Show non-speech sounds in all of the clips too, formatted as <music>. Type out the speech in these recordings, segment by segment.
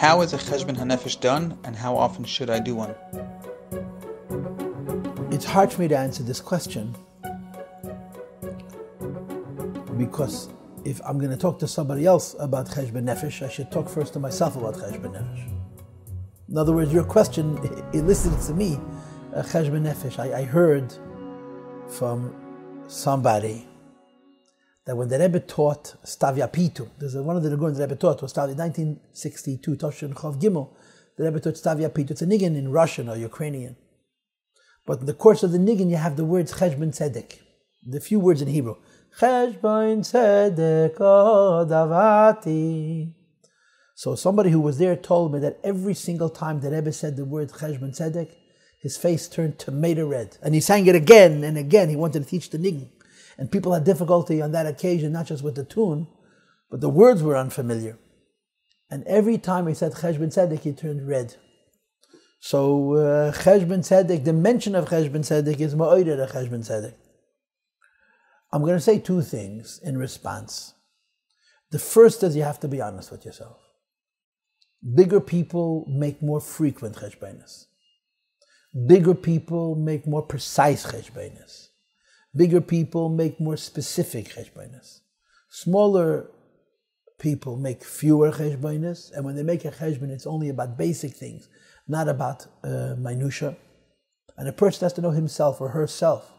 How is a cheshbon hanefesh done, and how often should I do one? It's hard for me to answer this question because if I'm going to talk to somebody else about cheshbon nefesh, I should talk first to myself about cheshbon nefesh. In other words, your question <laughs> elicited to me uh, a cheshbon nefesh. I, I heard from somebody that when the Rebbe taught Stavia Pitu, there's one of the Nigurim the Rebbe taught was Stavia 1962, Toshin Chav Gimel, the Rebbe taught Stavia Pitu. It's a niggin in Russian or Ukrainian. But in the course of the niggin, you have the words Cheshbon Tzedek, the few words in Hebrew. Cheshbon Tzedek Odavati. So somebody who was there told me that every single time the Rebbe said the word Cheshbon Tzedek, his face turned tomato red. And he sang it again and again. He wanted to teach the niggin. And people had difficulty on that occasion, not just with the tune, but the words were unfamiliar. And every time he said Cheshbon Tzedek, he turned red. So uh, Cheshbon Tzedek, the mention of Cheshbon Tzedek is Ma'oider Cheshbon Tzedek. I'm going to say two things in response. The first is you have to be honest with yourself. Bigger people make more frequent cheshbonis. Bigger people make more precise cheshbonis. Bigger people make more specific cheshbonis. Smaller people make fewer cheshbonis, and when they make a cheshbon, it's only about basic things, not about uh, minutia. And a person has to know himself or herself.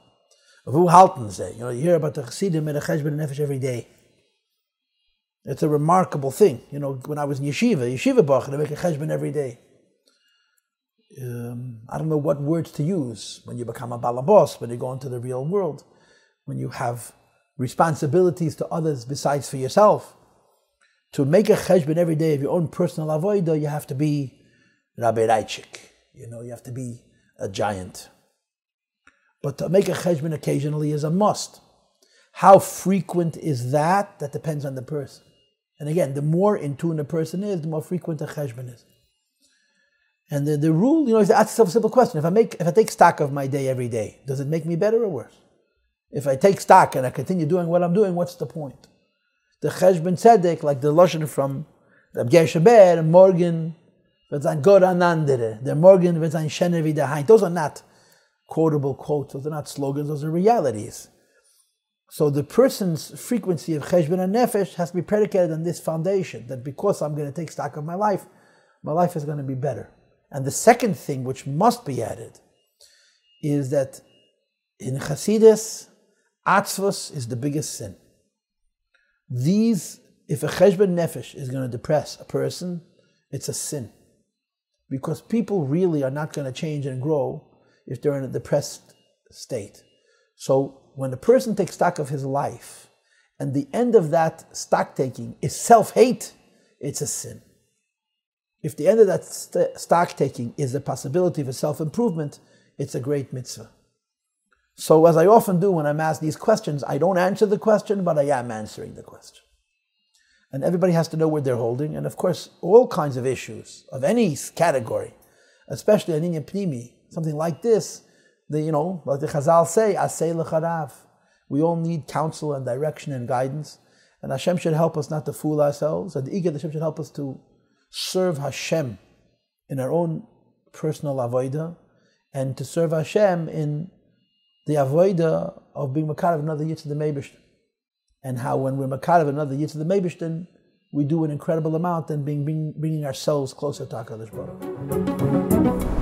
Who halten say? You know, you hear about the chassidim and the cheshbon nefesh every day. It's a remarkable thing. You know, when I was in yeshiva, yeshiva bach, they make a cheshbon every day. Um, I don't know what words to use when you become a balabos, when you go into the real world, when you have responsibilities to others besides for yourself. To make a cheshbon every day of your own personal avodah, you have to be Rabbi Reichik. You know, you have to be a giant. But to make a cheshbon occasionally is a must. How frequent is that? That depends on the person. And again, the more in tune a person is, the more frequent a cheshbon is. And the, the rule, you know, is to ask yourself a simple question. If I make if I take stock of my day every day, does it make me better or worse? If I take stock and I continue doing what I'm doing, what's the point? The cheshbon tzedek, like the lashon from the Geshaber, Morgan, wird sein Gott an andere, der Morgen wird sein Schöner wie der Hein. Those are not quotable quotes, those are not slogans, those are realities. So the person's frequency of cheshbon and nefesh has to be predicated on this foundation, that because I'm going to take stock of my life, my life is going to be better. And the second thing which must be added is that in Hasidus, atzvos is the biggest sin. These, if a cheshbon nefesh is going to depress a person, it's a sin. Because people really are not going to change and grow if they're in a depressed state. So when a person takes stock of his life, and the end of that stock taking is self hate, it's a sin. If the end of that st- stock taking is the possibility for self improvement, it's a great mitzvah. So, as I often do when I'm asked these questions, I don't answer the question, but I am answering the question. And everybody has to know where they're holding. And of course, all kinds of issues of any category, especially an Inyan Pnimi, something like this, the, you know, like the Chazal say, Aseh lecha rav. We all need counsel and direction and guidance. And Hashem should help us not to fool ourselves. And the Igad Hashem should help us to serve Hashem in our own personal avodah and to serve Hashem in the avodah of being Makar of another Yitzhak the Mebishtin. And how when we're Makar of another Yitzhak the Mebishtin, we do an incredible amount in being, being, bringing ourselves closer to HaKadosh Baruch